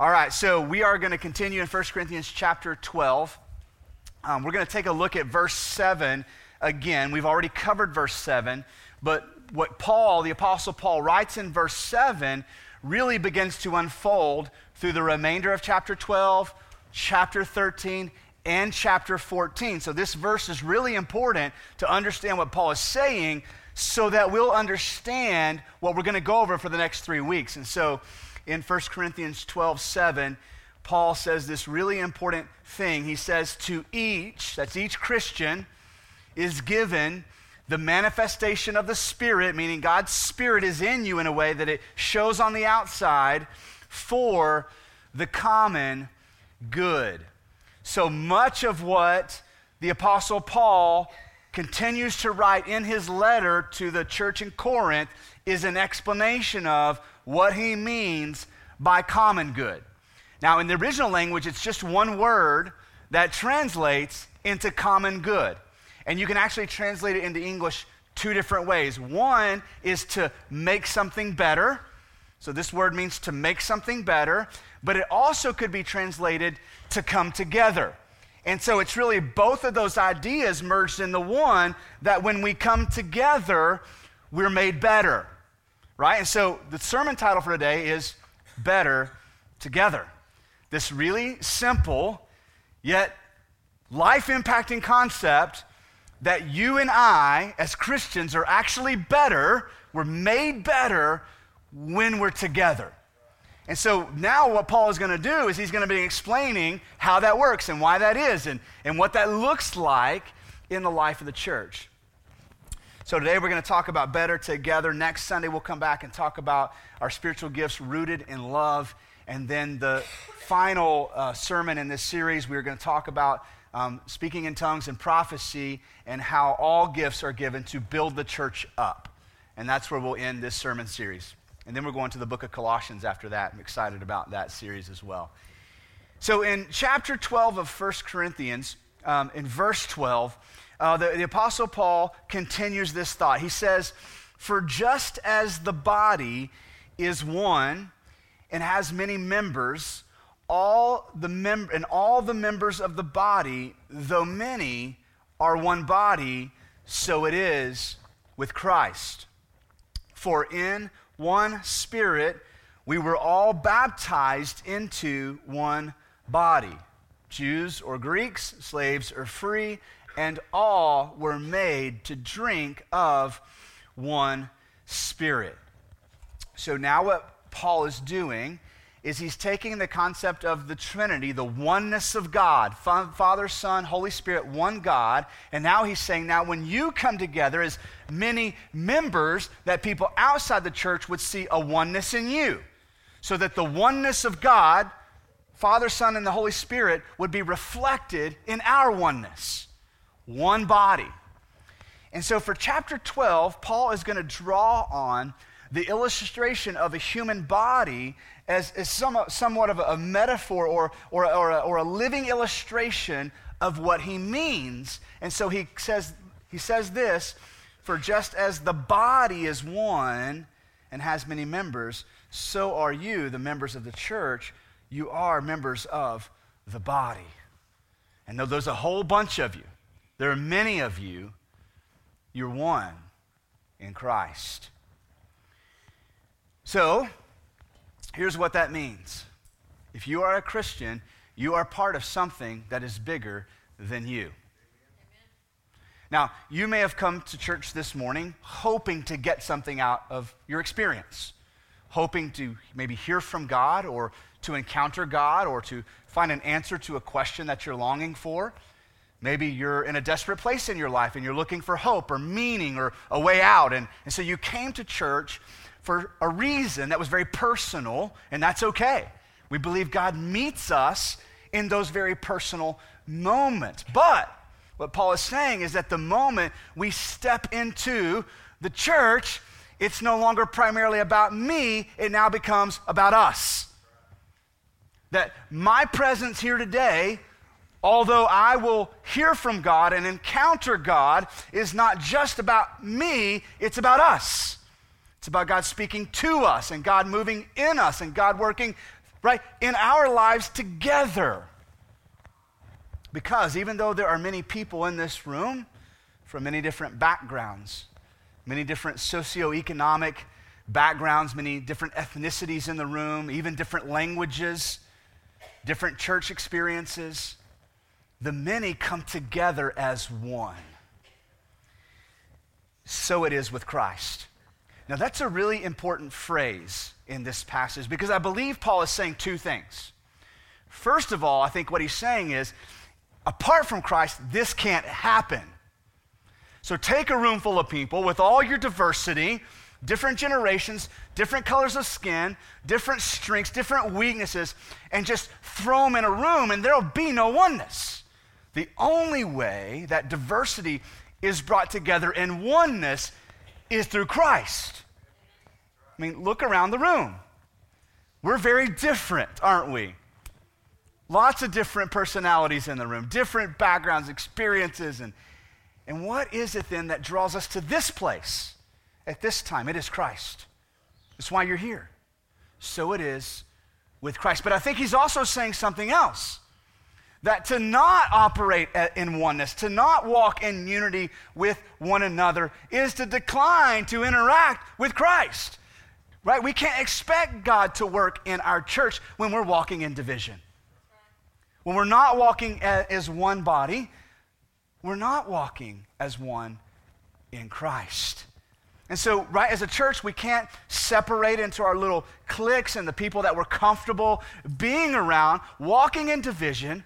All right, so we are going to continue in 1 Corinthians chapter 12. Um, we're going to take a look at verse 7 again. We've already covered verse 7, but what Paul, the Apostle Paul, writes in verse 7 really begins to unfold through the remainder of chapter 12, chapter 13, and chapter 14. So this verse is really important to understand what Paul is saying so that we'll understand what we're going to go over for the next three weeks. And so in 1 Corinthians 12 7, Paul says this really important thing. He says, To each, that's each Christian, is given the manifestation of the Spirit, meaning God's Spirit is in you in a way that it shows on the outside for the common good. So much of what the Apostle Paul continues to write in his letter to the church in Corinth is an explanation of what he means by common good. Now, in the original language, it's just one word that translates into common good. And you can actually translate it into English two different ways. One is to make something better. So, this word means to make something better, but it also could be translated to come together. And so it's really both of those ideas merged in the one that when we come together, we're made better, right? And so the sermon title for today is Better Together. This really simple, yet life impacting concept that you and I, as Christians, are actually better, we're made better when we're together. And so now what Paul is going to do is he's going to be explaining how that works and why that is and, and what that looks like in the life of the church. So today we're going to talk about better together. Next Sunday we'll come back and talk about our spiritual gifts rooted in love. And then the final uh, sermon in this series, we're going to talk about um, speaking in tongues and prophecy and how all gifts are given to build the church up. And that's where we'll end this sermon series. And then we're going to the book of Colossians after that. I'm excited about that series as well. So in chapter 12 of 1 Corinthians, um, in verse 12, uh, the, the Apostle Paul continues this thought. He says, For just as the body is one and has many members, all the mem- and all the members of the body, though many, are one body, so it is with Christ. For in one Spirit, we were all baptized into one body Jews or Greeks, slaves or free, and all were made to drink of one Spirit. So now, what Paul is doing is he's taking the concept of the Trinity, the oneness of God, Father, Son, Holy Spirit, one God, and now he's saying, now when you come together as many members, that people outside the church would see a oneness in you. So that the oneness of God, Father, Son, and the Holy Spirit would be reflected in our oneness. One body. And so for chapter 12, Paul is going to draw on the illustration of a human body as, as somewhat, somewhat of a, a metaphor or, or, or, a, or a living illustration of what he means. And so he says, he says this For just as the body is one and has many members, so are you, the members of the church. You are members of the body. And though there's a whole bunch of you, there are many of you, you're one in Christ. So, here's what that means if you are a Christian, you are part of something that is bigger than you. Now, you may have come to church this morning hoping to get something out of your experience, hoping to maybe hear from God or to encounter God or to find an answer to a question that you're longing for. Maybe you're in a desperate place in your life and you're looking for hope or meaning or a way out. And, and so you came to church for a reason that was very personal, and that's okay. We believe God meets us in those very personal moments. But what Paul is saying is that the moment we step into the church, it's no longer primarily about me, it now becomes about us. That my presence here today, although I will hear from God and encounter God, is not just about me, it's about us. It's about God speaking to us and God moving in us and God working right, in our lives together. Because even though there are many people in this room from many different backgrounds, many different socioeconomic backgrounds, many different ethnicities in the room, even different languages, different church experiences, the many come together as one. So it is with Christ. Now, that's a really important phrase in this passage because I believe Paul is saying two things. First of all, I think what he's saying is apart from Christ, this can't happen. So take a room full of people with all your diversity, different generations, different colors of skin, different strengths, different weaknesses, and just throw them in a room and there'll be no oneness. The only way that diversity is brought together in oneness is through Christ. I mean, look around the room. We're very different, aren't we? Lots of different personalities in the room, different backgrounds, experiences. And, and what is it then that draws us to this place at this time? It is Christ. That's why you're here. So it is with Christ. But I think he's also saying something else that to not operate in oneness, to not walk in unity with one another, is to decline to interact with Christ. Right? We can't expect God to work in our church when we're walking in division. When we're not walking as one body, we're not walking as one in Christ. And so, right, as a church, we can't separate into our little cliques and the people that we're comfortable being around, walking in division,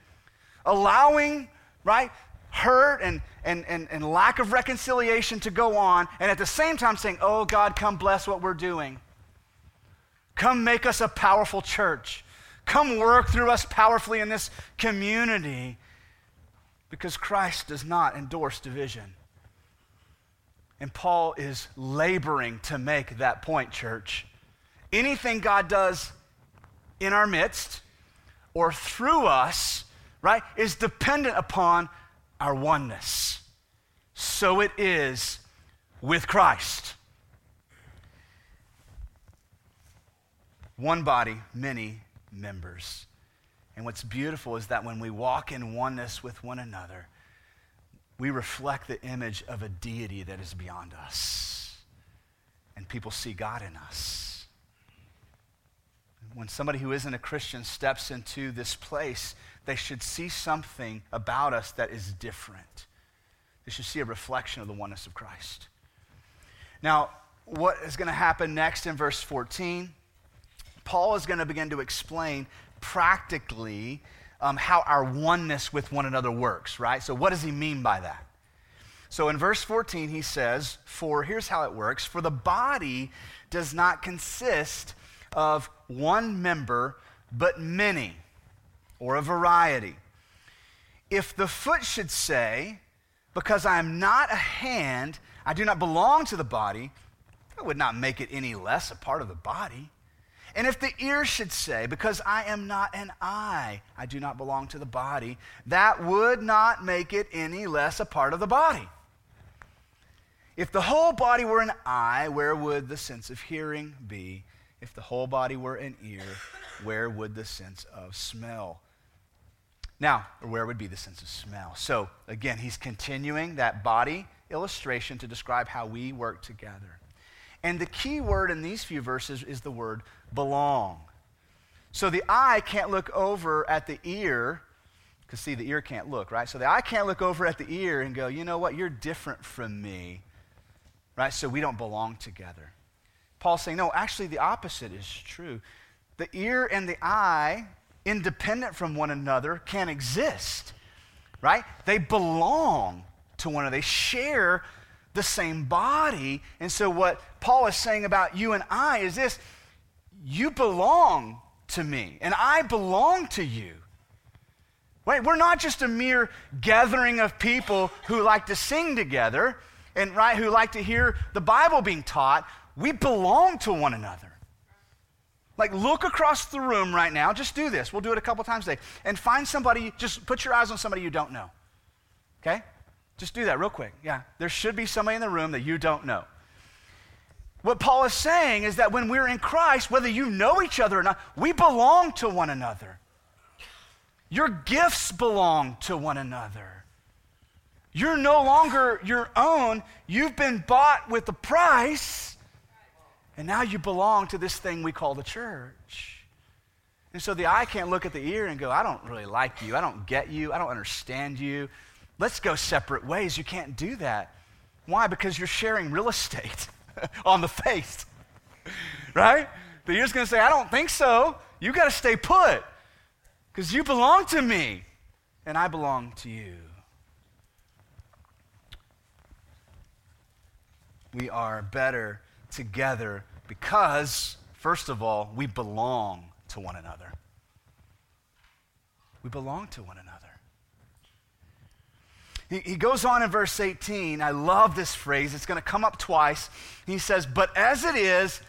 allowing, right, hurt and, and, and, and lack of reconciliation to go on, and at the same time saying, Oh, God, come bless what we're doing. Come make us a powerful church. Come work through us powerfully in this community because Christ does not endorse division. And Paul is laboring to make that point, church. Anything God does in our midst or through us, right, is dependent upon our oneness. So it is with Christ. One body, many members. And what's beautiful is that when we walk in oneness with one another, we reflect the image of a deity that is beyond us. And people see God in us. When somebody who isn't a Christian steps into this place, they should see something about us that is different. They should see a reflection of the oneness of Christ. Now, what is going to happen next in verse 14? Paul is going to begin to explain practically um, how our oneness with one another works, right? So, what does he mean by that? So, in verse 14, he says, For here's how it works for the body does not consist of one member, but many, or a variety. If the foot should say, Because I am not a hand, I do not belong to the body, that would not make it any less a part of the body. And if the ear should say, Because I am not an eye, I do not belong to the body, that would not make it any less a part of the body. If the whole body were an eye, where would the sense of hearing be? If the whole body were an ear, where would the sense of smell? Now, where would be the sense of smell? So, again, he's continuing that body illustration to describe how we work together. And the key word in these few verses is the word belong. So the eye can't look over at the ear, because see, the ear can't look, right? So the eye can't look over at the ear and go, you know what, you're different from me, right? So we don't belong together. Paul's saying, no, actually, the opposite is true. The ear and the eye, independent from one another, can exist, right? They belong to one another, they share the same body. And so, what Paul is saying about you and I is this you belong to me, and I belong to you. Wait, we're not just a mere gathering of people who like to sing together and right who like to hear the Bible being taught. We belong to one another. Like, look across the room right now. Just do this. We'll do it a couple times a day. And find somebody, just put your eyes on somebody you don't know. Okay? Just do that real quick. Yeah. There should be somebody in the room that you don't know. What Paul is saying is that when we're in Christ, whether you know each other or not, we belong to one another. Your gifts belong to one another. You're no longer your own. You've been bought with a price, and now you belong to this thing we call the church. And so the eye can't look at the ear and go, I don't really like you. I don't get you. I don't understand you. Let's go separate ways. You can't do that. Why? Because you're sharing real estate on the face, right? That you're just going to say, I don't think so. You got to stay put because you belong to me and I belong to you. We are better together because, first of all, we belong to one another. We belong to one another. He, he goes on in verse 18. I love this phrase. It's going to come up twice. He says, But as it is,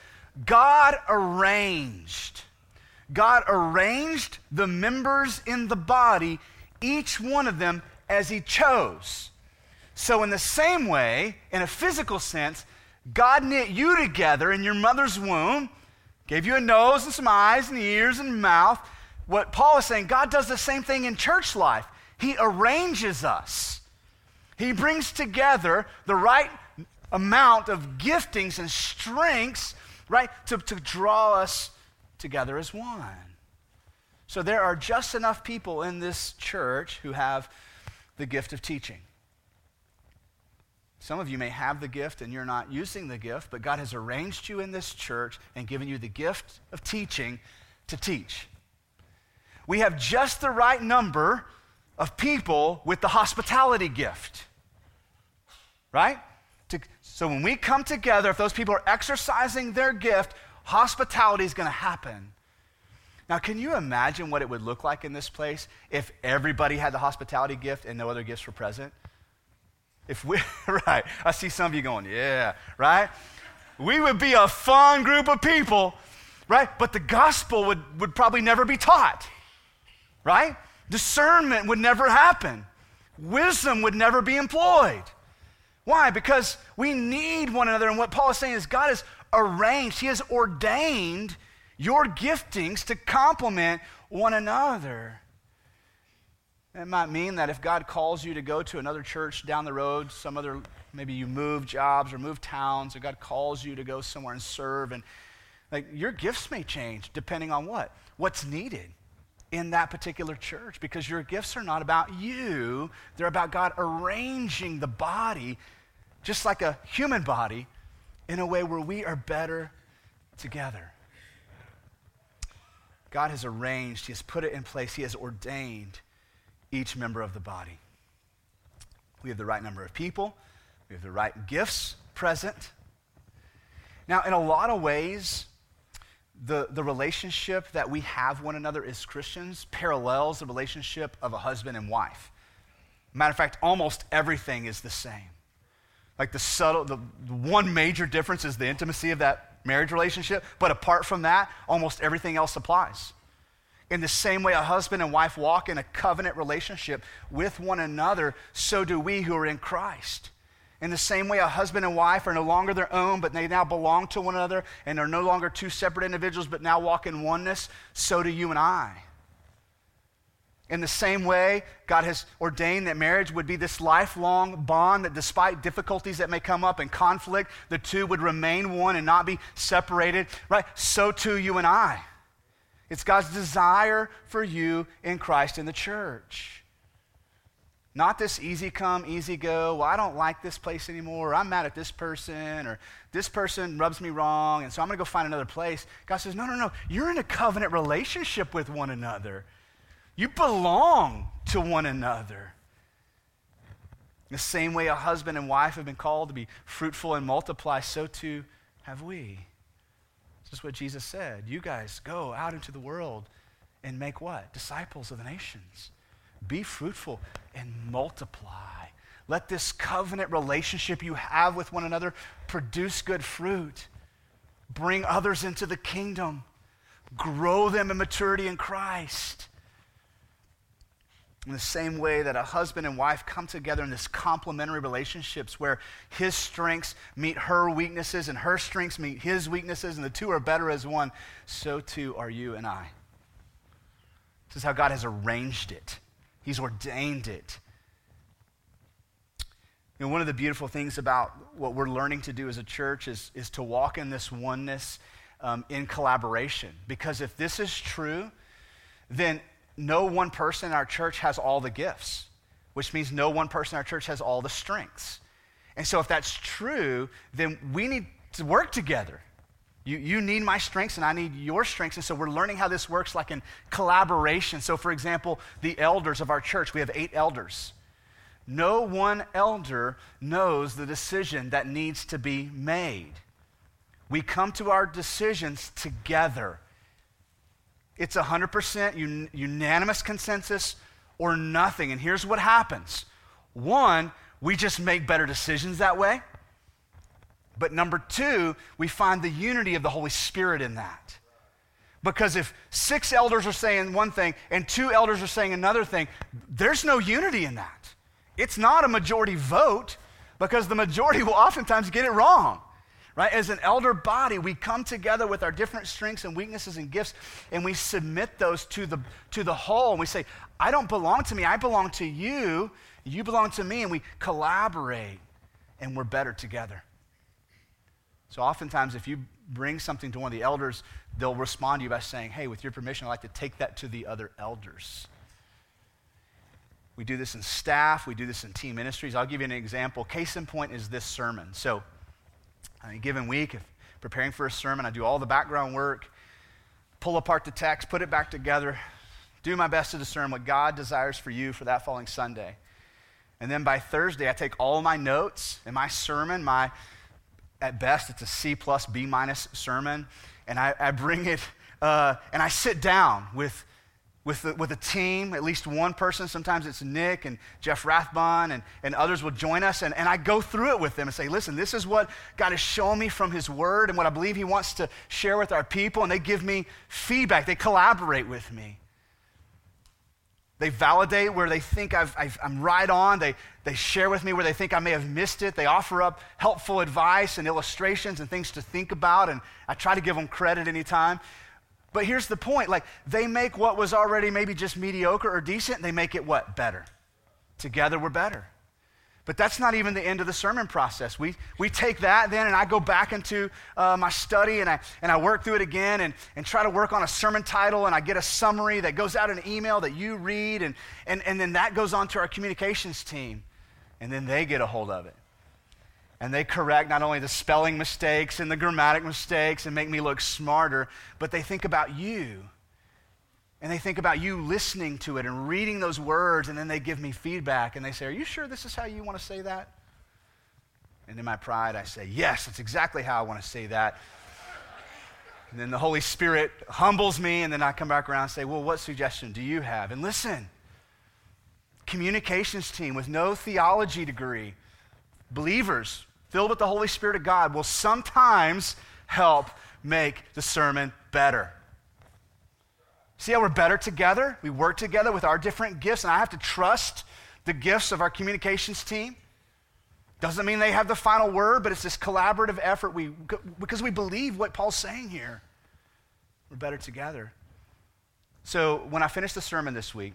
God arranged. God arranged the members in the body, each one of them as He chose. So, in the same way, in a physical sense, God knit you together in your mother's womb, gave you a nose and some eyes and ears and mouth. What Paul is saying, God does the same thing in church life. He arranges us. He brings together the right amount of giftings and strengths, right, to, to draw us together as one. So there are just enough people in this church who have the gift of teaching. Some of you may have the gift and you're not using the gift, but God has arranged you in this church and given you the gift of teaching to teach. We have just the right number of people with the hospitality gift. Right? To, so when we come together, if those people are exercising their gift, hospitality is going to happen. Now, can you imagine what it would look like in this place if everybody had the hospitality gift and no other gifts were present? If we, right, I see some of you going, yeah, right? We would be a fun group of people, right? But the gospel would, would probably never be taught, right? Discernment would never happen. Wisdom would never be employed. Why? Because we need one another. And what Paul is saying is God has arranged, He has ordained your giftings to complement one another. It might mean that if God calls you to go to another church down the road, some other, maybe you move jobs or move towns, or God calls you to go somewhere and serve, and like your gifts may change depending on what? What's needed in that particular church because your gifts are not about you, they're about God arranging the body, just like a human body, in a way where we are better together. God has arranged, He has put it in place, He has ordained each member of the body. We have the right number of people, we have the right gifts present. Now, in a lot of ways, the, the relationship that we have one another as Christians parallels the relationship of a husband and wife. Matter of fact, almost everything is the same. Like the subtle, the, the one major difference is the intimacy of that marriage relationship, but apart from that, almost everything else applies. In the same way a husband and wife walk in a covenant relationship with one another, so do we who are in Christ. In the same way, a husband and wife are no longer their own, but they now belong to one another and are no longer two separate individuals, but now walk in oneness, so do you and I. In the same way, God has ordained that marriage would be this lifelong bond that despite difficulties that may come up and conflict, the two would remain one and not be separated, right? So too you and I. It's God's desire for you in Christ in the church. Not this easy come, easy go. Well, I don't like this place anymore. Or I'm mad at this person, or this person rubs me wrong, and so I'm going to go find another place. God says, No, no, no. You're in a covenant relationship with one another. You belong to one another. The same way a husband and wife have been called to be fruitful and multiply, so too have we. This is what Jesus said. You guys go out into the world and make what? Disciples of the nations. Be fruitful and multiply. Let this covenant relationship you have with one another produce good fruit. Bring others into the kingdom. Grow them in maturity in Christ. In the same way that a husband and wife come together in this complementary relationships where his strengths meet her weaknesses and her strengths meet his weaknesses, and the two are better as one, so too are you and I. This is how God has arranged it, He's ordained it. Know, one of the beautiful things about what we're learning to do as a church is, is to walk in this oneness um, in collaboration. Because if this is true, then no one person in our church has all the gifts, which means no one person in our church has all the strengths. And so, if that's true, then we need to work together. You, you need my strengths and I need your strengths. And so we're learning how this works like in collaboration. So, for example, the elders of our church, we have eight elders. No one elder knows the decision that needs to be made. We come to our decisions together. It's 100% un- unanimous consensus or nothing. And here's what happens one, we just make better decisions that way. But number two, we find the unity of the Holy Spirit in that. Because if six elders are saying one thing and two elders are saying another thing, there's no unity in that. It's not a majority vote because the majority will oftentimes get it wrong right? As an elder body, we come together with our different strengths and weaknesses and gifts, and we submit those to the, to the whole. And we say, I don't belong to me, I belong to you. You belong to me, and we collaborate, and we're better together. So, oftentimes, if you bring something to one of the elders, they'll respond to you by saying, Hey, with your permission, I'd like to take that to the other elders. We do this in staff, we do this in team ministries. I'll give you an example. Case in point is this sermon. So, a given week, if preparing for a sermon, I do all the background work, pull apart the text, put it back together, do my best to discern what God desires for you for that following Sunday. And then by Thursday, I take all my notes and my sermon, my, at best, it's a C plus, B minus sermon, and I, I bring it, uh, and I sit down with with, the, with a team, at least one person. Sometimes it's Nick and Jeff Rathbun, and, and others will join us. And, and I go through it with them and say, listen, this is what God has shown me from His Word and what I believe He wants to share with our people. And they give me feedback, they collaborate with me. They validate where they think i am right on. They, they share with me where they think I may have missed it. They offer up helpful advice and illustrations and things to think about. And I try to give them credit anytime. But here's the point like, they make what was already maybe just mediocre or decent, they make it what? Better. Together, we're better. But that's not even the end of the sermon process. We, we take that then, and I go back into uh, my study and I, and I work through it again and, and try to work on a sermon title, and I get a summary that goes out in an email that you read, and, and, and then that goes on to our communications team, and then they get a hold of it and they correct not only the spelling mistakes and the grammatic mistakes and make me look smarter, but they think about you. And they think about you listening to it and reading those words, and then they give me feedback and they say, Are you sure this is how you want to say that? And in my pride, I say, Yes, that's exactly how I want to say that. And then the Holy Spirit humbles me, and then I come back around and say, Well, what suggestion do you have? And listen, communications team with no theology degree believers filled with the Holy Spirit of God will sometimes help make the sermon better. See how we're better together? We work together with our different gifts, and I have to trust the gifts of our communications team. Doesn't mean they have the final word, but it's this collaborative effort we, because we believe what Paul's saying here. We're better together. So when I finished the sermon this week,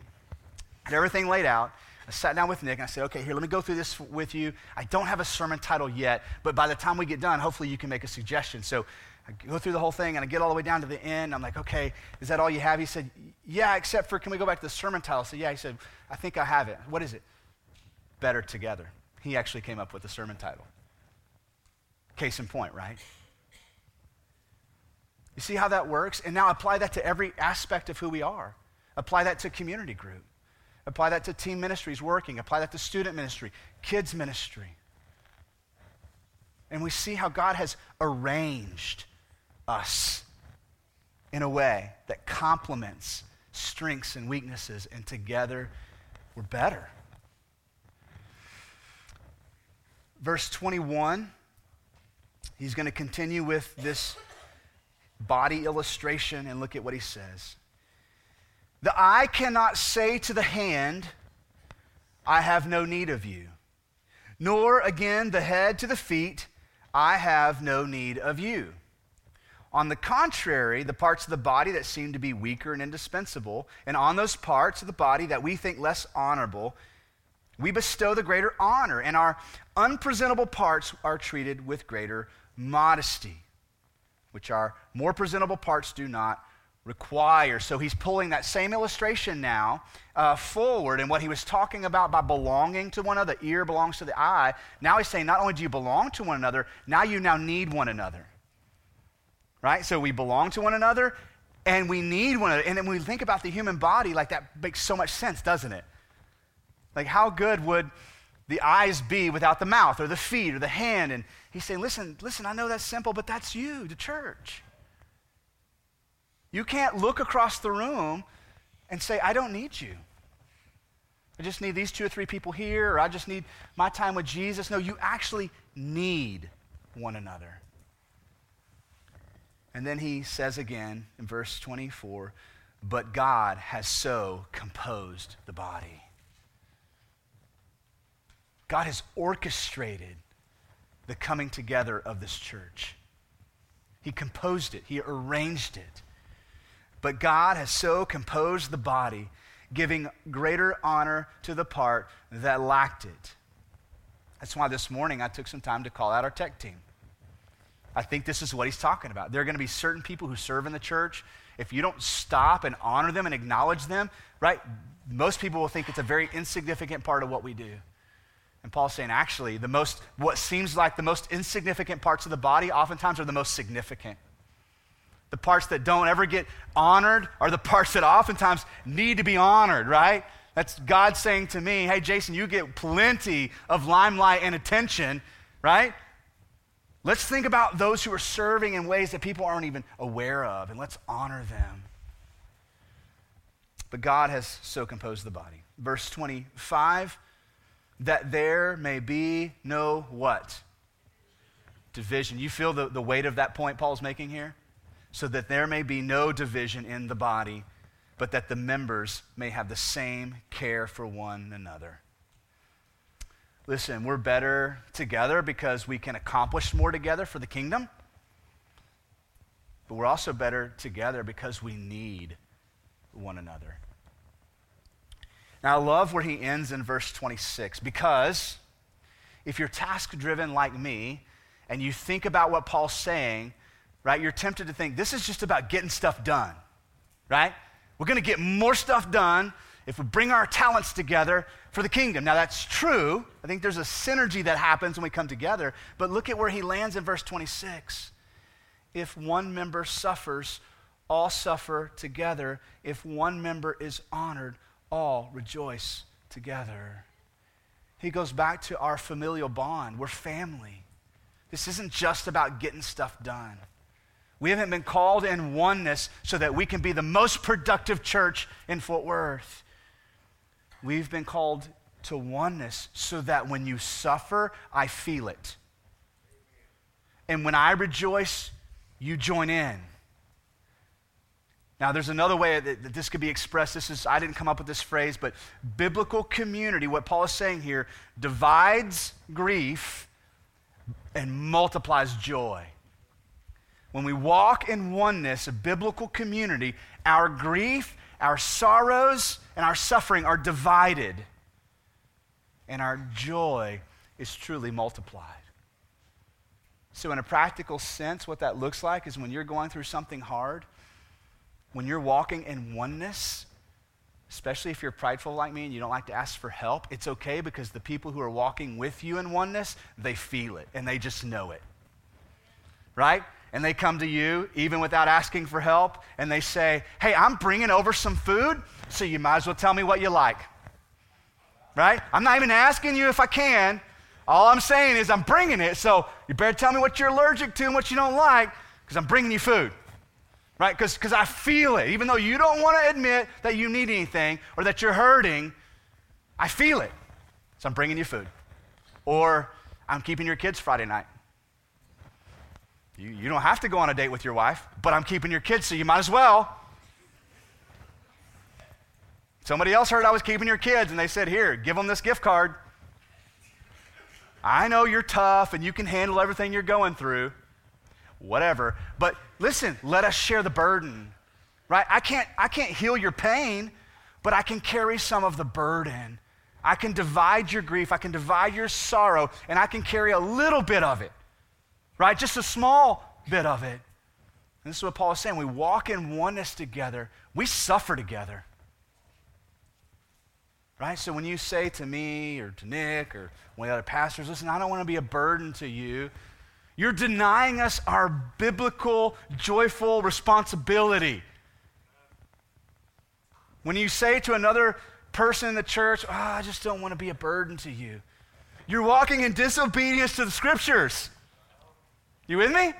had everything laid out, I sat down with Nick and I said, okay, here, let me go through this with you. I don't have a sermon title yet, but by the time we get done, hopefully you can make a suggestion. So I go through the whole thing and I get all the way down to the end. I'm like, okay, is that all you have? He said, yeah, except for, can we go back to the sermon title? Said, yeah. He said, I think I have it. What is it? Better Together. He actually came up with the sermon title. Case in point, right? You see how that works? And now apply that to every aspect of who we are. Apply that to community group. Apply that to team ministries working. Apply that to student ministry, kids ministry. And we see how God has arranged us in a way that complements strengths and weaknesses, and together we're better. Verse 21, he's going to continue with this body illustration and look at what he says. The eye cannot say to the hand, I have no need of you. Nor again the head to the feet, I have no need of you. On the contrary, the parts of the body that seem to be weaker and indispensable, and on those parts of the body that we think less honorable, we bestow the greater honor, and our unpresentable parts are treated with greater modesty, which our more presentable parts do not require. So he's pulling that same illustration now uh, forward, and what he was talking about by belonging to one another, the ear belongs to the eye. Now he's saying not only do you belong to one another, now you now need one another right? So we belong to one another and we need one another. And when we think about the human body, like that makes so much sense, doesn't it? Like, how good would the eyes be without the mouth or the feet or the hand? And he's saying, listen, listen, I know that's simple, but that's you, the church. You can't look across the room and say, I don't need you. I just need these two or three people here, or I just need my time with Jesus. No, you actually need one another. And then he says again in verse 24, but God has so composed the body. God has orchestrated the coming together of this church. He composed it, He arranged it. But God has so composed the body, giving greater honor to the part that lacked it. That's why this morning I took some time to call out our tech team. I think this is what he's talking about. There are going to be certain people who serve in the church. If you don't stop and honor them and acknowledge them, right, most people will think it's a very insignificant part of what we do. And Paul's saying, actually, the most, what seems like the most insignificant parts of the body oftentimes are the most significant. The parts that don't ever get honored are the parts that oftentimes need to be honored, right? That's God saying to me, hey, Jason, you get plenty of limelight and attention, right? Let's think about those who are serving in ways that people aren't even aware of, and let's honor them. But God has so composed the body. Verse 25, that there may be no what? Division. You feel the, the weight of that point Paul's making here? So that there may be no division in the body, but that the members may have the same care for one another. Listen, we're better together because we can accomplish more together for the kingdom. But we're also better together because we need one another. Now, I love where he ends in verse 26 because if you're task driven like me and you think about what Paul's saying, right, you're tempted to think this is just about getting stuff done, right? We're going to get more stuff done if we bring our talents together for the kingdom. Now, that's true. I think there's a synergy that happens when we come together. But look at where he lands in verse 26. If one member suffers, all suffer together. If one member is honored, all rejoice together. He goes back to our familial bond. We're family. This isn't just about getting stuff done. We haven't been called in oneness so that we can be the most productive church in Fort Worth. We've been called to oneness so that when you suffer, I feel it. And when I rejoice, you join in. Now, there's another way that, this could be expressed. This is, I didn't come up with this phrase, but biblical community, what Paul is saying here, divides grief and multiplies joy. When we walk in oneness, a biblical community, our grief our sorrows and our suffering are divided, and our joy is truly multiplied. So, in a practical sense, what that looks like is when you're going through something hard, when you're walking in oneness, especially if you're prideful like me and you don't like to ask for help, it's okay because the people who are walking with you in oneness, they feel it and they just know it. Right? And they come to you even without asking for help and they say, Hey, I'm bringing over some food, so you might as well tell me what you like. Right? I'm not even asking you if I can. All I'm saying is I'm bringing it, so you better tell me what you're allergic to and what you don't like because I'm bringing you food. Right? Because I feel it. Even though you don't want to admit that you need anything or that you're hurting, I feel it. So I'm bringing you food. Or I'm keeping your kids Friday night. You, you don't have to go on a date with your wife, but I'm keeping your kids, so you might as well. Somebody else heard I was keeping your kids and they said, Here, give them this gift card. I know you're tough and you can handle everything you're going through. Whatever. But listen, let us share the burden. Right? I can't I can't heal your pain, but I can carry some of the burden. I can divide your grief, I can divide your sorrow, and I can carry a little bit of it. Right? Just a small bit of it. And this is what Paul is saying. We walk in oneness together. We suffer together. Right? So when you say to me or to Nick or one of the other pastors, listen, I don't want to be a burden to you, you're denying us our biblical, joyful responsibility. When you say to another person in the church, oh, I just don't want to be a burden to you, you're walking in disobedience to the scriptures. You with me?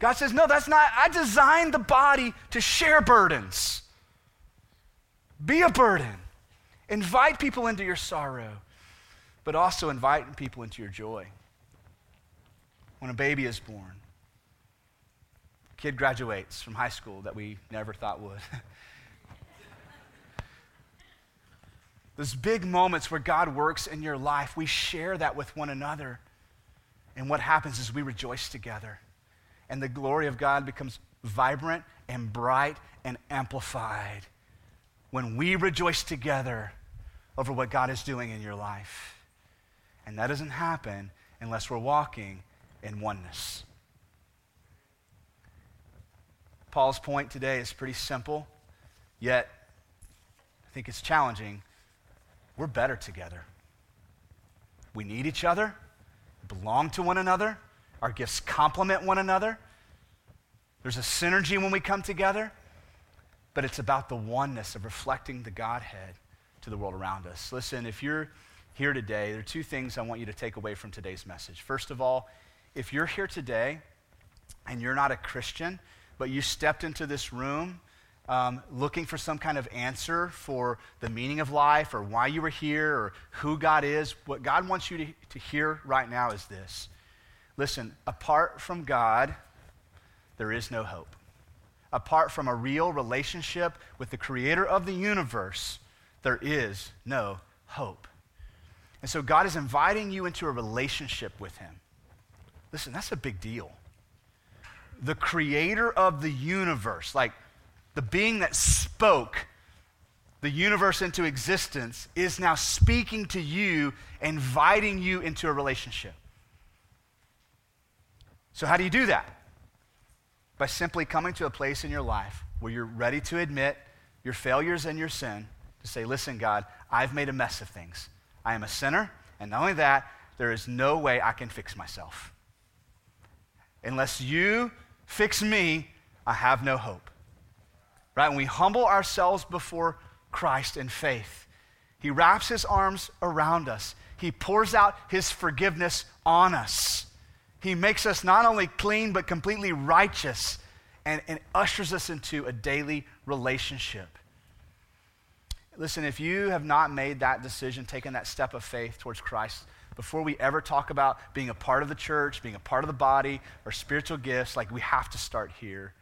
God says, no, that's not. I designed the body to share burdens. Be a burden. Invite people into your sorrow, but also invite people into your joy. When a baby is born, kid graduates from high school that we never thought would. Those big moments where God works in your life, we share that with one another. And what happens is we rejoice together. And the glory of God becomes vibrant and bright and amplified when we rejoice together over what God is doing in your life. And that doesn't happen unless we're walking in oneness. Paul's point today is pretty simple, yet I think it's challenging. We're better together. We need each other, belong to one another, our gifts complement one another. There's a synergy when we come together, but it's about the oneness of reflecting the Godhead to the world around us. Listen, if you're here today, there are two things I want you to take away from today's message. First of all, if you're here today and you're not a Christian, but you stepped into this room um, looking for some kind of answer for the meaning of life or why you were here or who God is, what God wants you to, to hear right now is this. Listen, apart from God, there is no hope. Apart from a real relationship with the creator of the universe, there is no hope. And so God is inviting you into a relationship with Him. Listen, that's a big deal. The creator of the universe, like the being that spoke the universe into existence, is now speaking to you, inviting you into a relationship. So, how do you do that? By simply coming to a place in your life where you're ready to admit your failures and your sin to say, listen, God, I've made a mess of things. I am a sinner, and not only that, there is no way I can fix myself. Unless you fix me, I have no hope. Right? When we humble ourselves before Christ in faith, He wraps His arms around us, He pours out His forgiveness on us. He makes us not only clean, but completely righteous and, and ushers us into a daily relationship. Listen, if you have not made that decision, taken that step of faith towards Christ, before we ever talk about being a part of the church, being a part of the body, or spiritual gifts, like we have to start here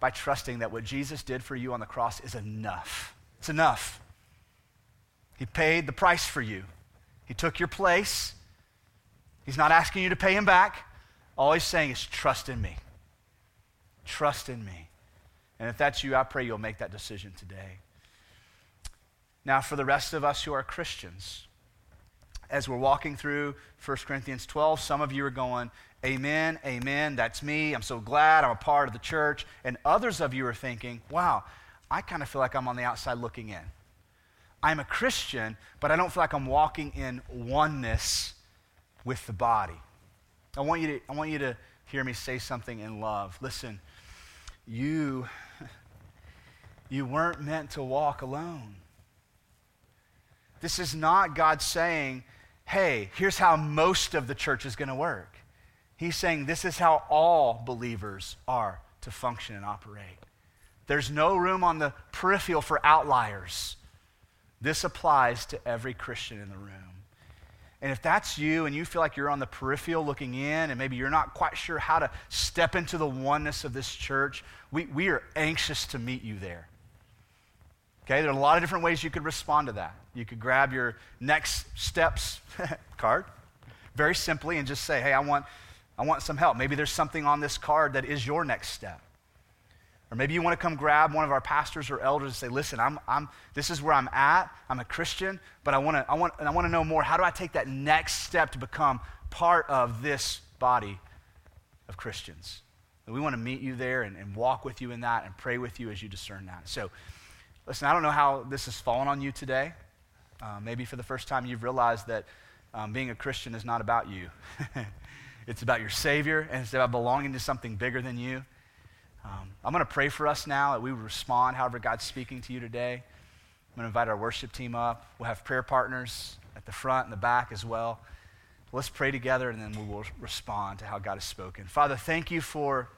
by trusting that what Jesus did for you on the cross is enough. It's enough. He paid the price for you, He took your place. He's not asking you to pay Him back. All He's saying is, trust in me. Trust in me. And if that's you, I pray you'll make that decision today. Now, for the rest of us who are Christians, as we're walking through 1 Corinthians 12, some of you are going, Amen, amen, that's me. I'm so glad I'm a part of the church. And others of you are thinking, wow, I kind of feel like I'm on the outside looking in. I'm a Christian, but I don't feel like I'm walking in oneness with the body. I want you to, I want you to hear me say something in love. Listen, you, you weren't meant to walk alone. This is not God saying, hey, here's how most of the church is going to work. He's saying this is how all believers are to function and operate. There's no room on the peripheral for outliers. This applies to every Christian in the room. And if that's you and you feel like you're on the peripheral looking in and maybe you're not quite sure how to step into the oneness of this church, we, we are anxious to meet you there. Okay, there are a lot of different ways you could respond to that. You could grab your next steps card very simply and just say, hey, I want, I want some help. Maybe there's something on this card that is your next step. Or maybe you want to come grab one of our pastors or elders and say, listen, I'm, I'm, this is where I'm at. I'm a Christian, but I want, to, I, want, and I want to know more. How do I take that next step to become part of this body of Christians? And we want to meet you there and, and walk with you in that and pray with you as you discern that. So, listen, I don't know how this has fallen on you today. Uh, maybe for the first time you've realized that um, being a Christian is not about you. it's about your Savior, and it's about belonging to something bigger than you. Um, I'm going to pray for us now that we respond however God's speaking to you today. I'm going to invite our worship team up. We'll have prayer partners at the front and the back as well. Let's pray together and then we will respond to how God has spoken. Father, thank you for,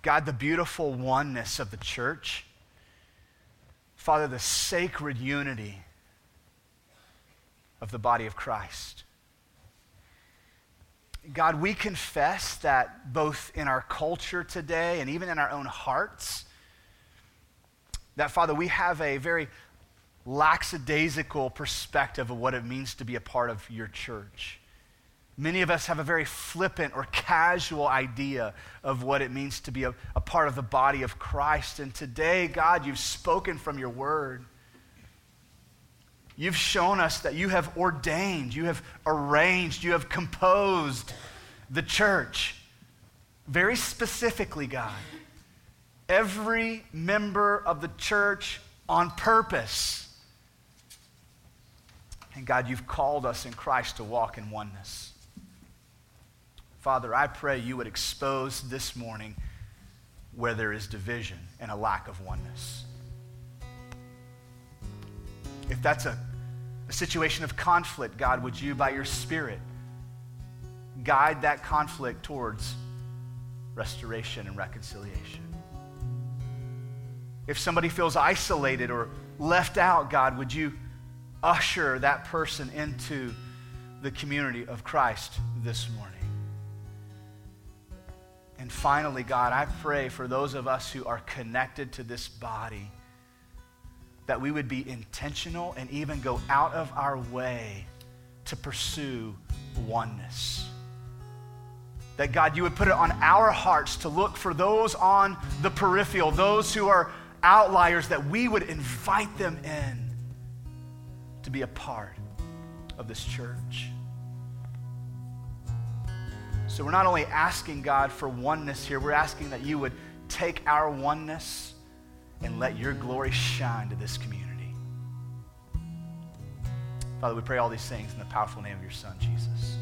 God, the beautiful oneness of the church. Father, the sacred unity of the body of Christ. God, we confess that both in our culture today and even in our own hearts, that, Father, we have a very lackadaisical perspective of what it means to be a part of your church. Many of us have a very flippant or casual idea of what it means to be a, a part of the body of Christ. And today, God, you've spoken from your word. You've shown us that you have ordained, you have arranged, you have composed the church. Very specifically, God. Every member of the church on purpose. And God, you've called us in Christ to walk in oneness. Father, I pray you would expose this morning where there is division and a lack of oneness. If that's a a situation of conflict, God, would you, by your Spirit, guide that conflict towards restoration and reconciliation? If somebody feels isolated or left out, God, would you usher that person into the community of Christ this morning? And finally, God, I pray for those of us who are connected to this body that we would be intentional and even go out of our way to pursue oneness. That God, you would put it on our hearts to look for those on the peripheral, those who are outliers, that we would invite them in to be a part of this church. So we're not only asking God for oneness here, we're asking that you would take our oneness and let your glory shine to this community. Father, we pray all these things in the powerful name of your Son, Jesus.